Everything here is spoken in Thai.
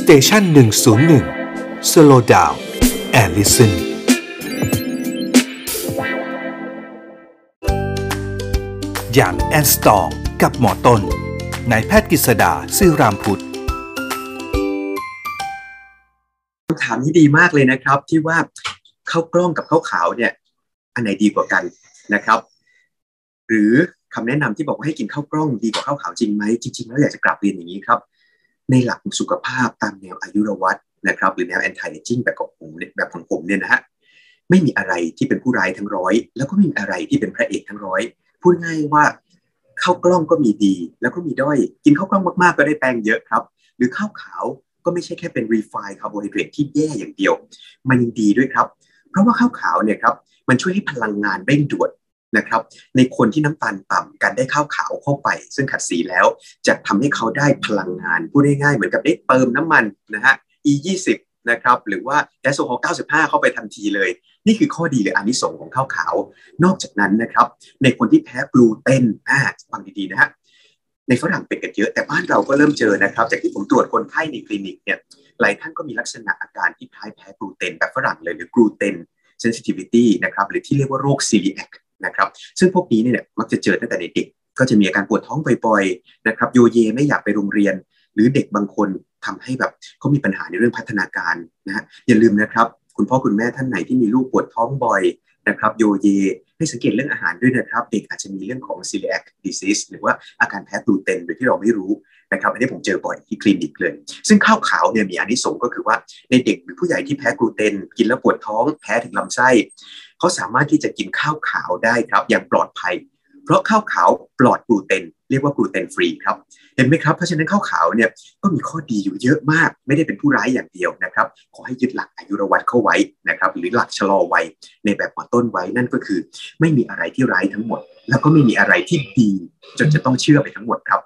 Station หนึ่งศูนย์หนึ่ง slow down and listen young and strong กับหมอต้นนายแพทย์กฤษดา ศิรามพุชคำถามนี้ดีมากเลยนะครับ ที่ว่าข้าวกล้องกับข้าวขาวเนี่ย อันไหนดีกว่ากันนะครับ หรือคำแนะนำที่บอกว่าให้กินข้าวกล้องดีกว่าข้าวขาวจริงไหมจริง ๆ แล้วอยากจะกราบเรียนอย่างนี้ครับ ในหลักสุขภาพตามแนวอายุรวัตนะครับหรือแนว anti aging แบบของผมเนี่ยแบบของผมเนี่ยนะฮะไม่มีอะไรที่เป็นผู้ร้ายทั้งร้อย แล้วก็ไม่มีอะไรที่เป็นพระเอกทั้งร้อย พูดง่ายว่าข้าวกล้องก็มีดี แล้วก็มีด้อย กินข้าวกล้องมากๆก็ได้แป้งเยอะครับ หรือข้าวขาวก็ไม่ใช่แค่เป็น refined carbohydrate ที่แย่อย่างเดียว มันยังดีด้วยครับ เพราะว่าข้าวขาวเนี่ยครับมันช่วยให้พลังงานเร่งด่วน นะครับในคนที่น้ำตาลต่ำการได้ข้าวขาวเข้าไป ซึ่งขัดสีแล้วจะทำให้เขาได้พลังงานพูดง่ายๆเหมือนกับได้เติมน้ำมันนะฮะ E 2 0 นะครับหรือว่าแก๊สโซฮอล์95 เข้าไปทันทีเลย นี่คือข้อดีหรืออานิสงส์ของข้าวขาว นอกจากนั้นนะครับในคนที่แพ้กลูเตนอ่าฟังดีๆนะฮะในฝรั่งเป็นกันเยอะแต่บ้านเราก็เริ่มเจอนะครับ จากที่ผมตรวจคนไข้ในคลินิกเนี่ยหลายท่านก็มีลักษณะอาการที่คล้ายแพ้กลูเตนแบบฝรั่งเลยหรือกลูเตน sensitivity นะครับหรือที่เรียกว่าโรค celiac นะครับ ซึ่งพวกนี้เนี่ยมักจะเจอตั้งแต่เด็กก็จะมีอาการปวดท้องบ่อยๆนะครับโยเยไม่อยากไปโรงเรียน หรือเด็กบางคนทำให้แบบเขามีปัญหาในเรื่องพัฒนาการนะฮะอย่าลืมนะครับ คุณพ่อคุณแม่ท่านไหนที่มีลูกปวดท้องบ่อยนะครับโยเยให้สังเกตเรื่องอาหารด้วยนะครับ เด็กอาจจะมีเรื่องของ celiac disease หรือว่าอาการแพ้กลูเตนโดยที่เราไม่รู้นะครับอันนี้ผมเจอบ่อยที่คลินิกเลย ซึ่งข้าวขาวเนี่ยมีอันนี้สงก็คือว่าในเด็กหรือผู้ใหญ่ที่แพ้กลูเตน กินแล้วปวดท้อง แพ้ถึงลำไส้ เขาสามารถที่จะกินข้าวขาวได้ครับ อย่างปลอดภัย เพราะข้าวขาวปลอดกลูเตน เรียกว่ากลูเตนฟรีครับเห็นไหมครับเพราะฉะนั้นข้าวขาวเนี่ยก็มีข้อดีอยู่เยอะมาก ไม่ได้เป็นผู้ร้ายอย่างเดียวนะครับ ขอให้ยึดหลักอายุรวัตเข้าไว้นะครับ หรือหลักชะลอวัยในแบบหมอต้นไว้นั่นก็คือ ไม่มีอะไรที่ร้ายทั้งหมด แล้วก็ไม่มีอะไรที่ดี จนจะต้องเชื่อไปทั้งหมดครับ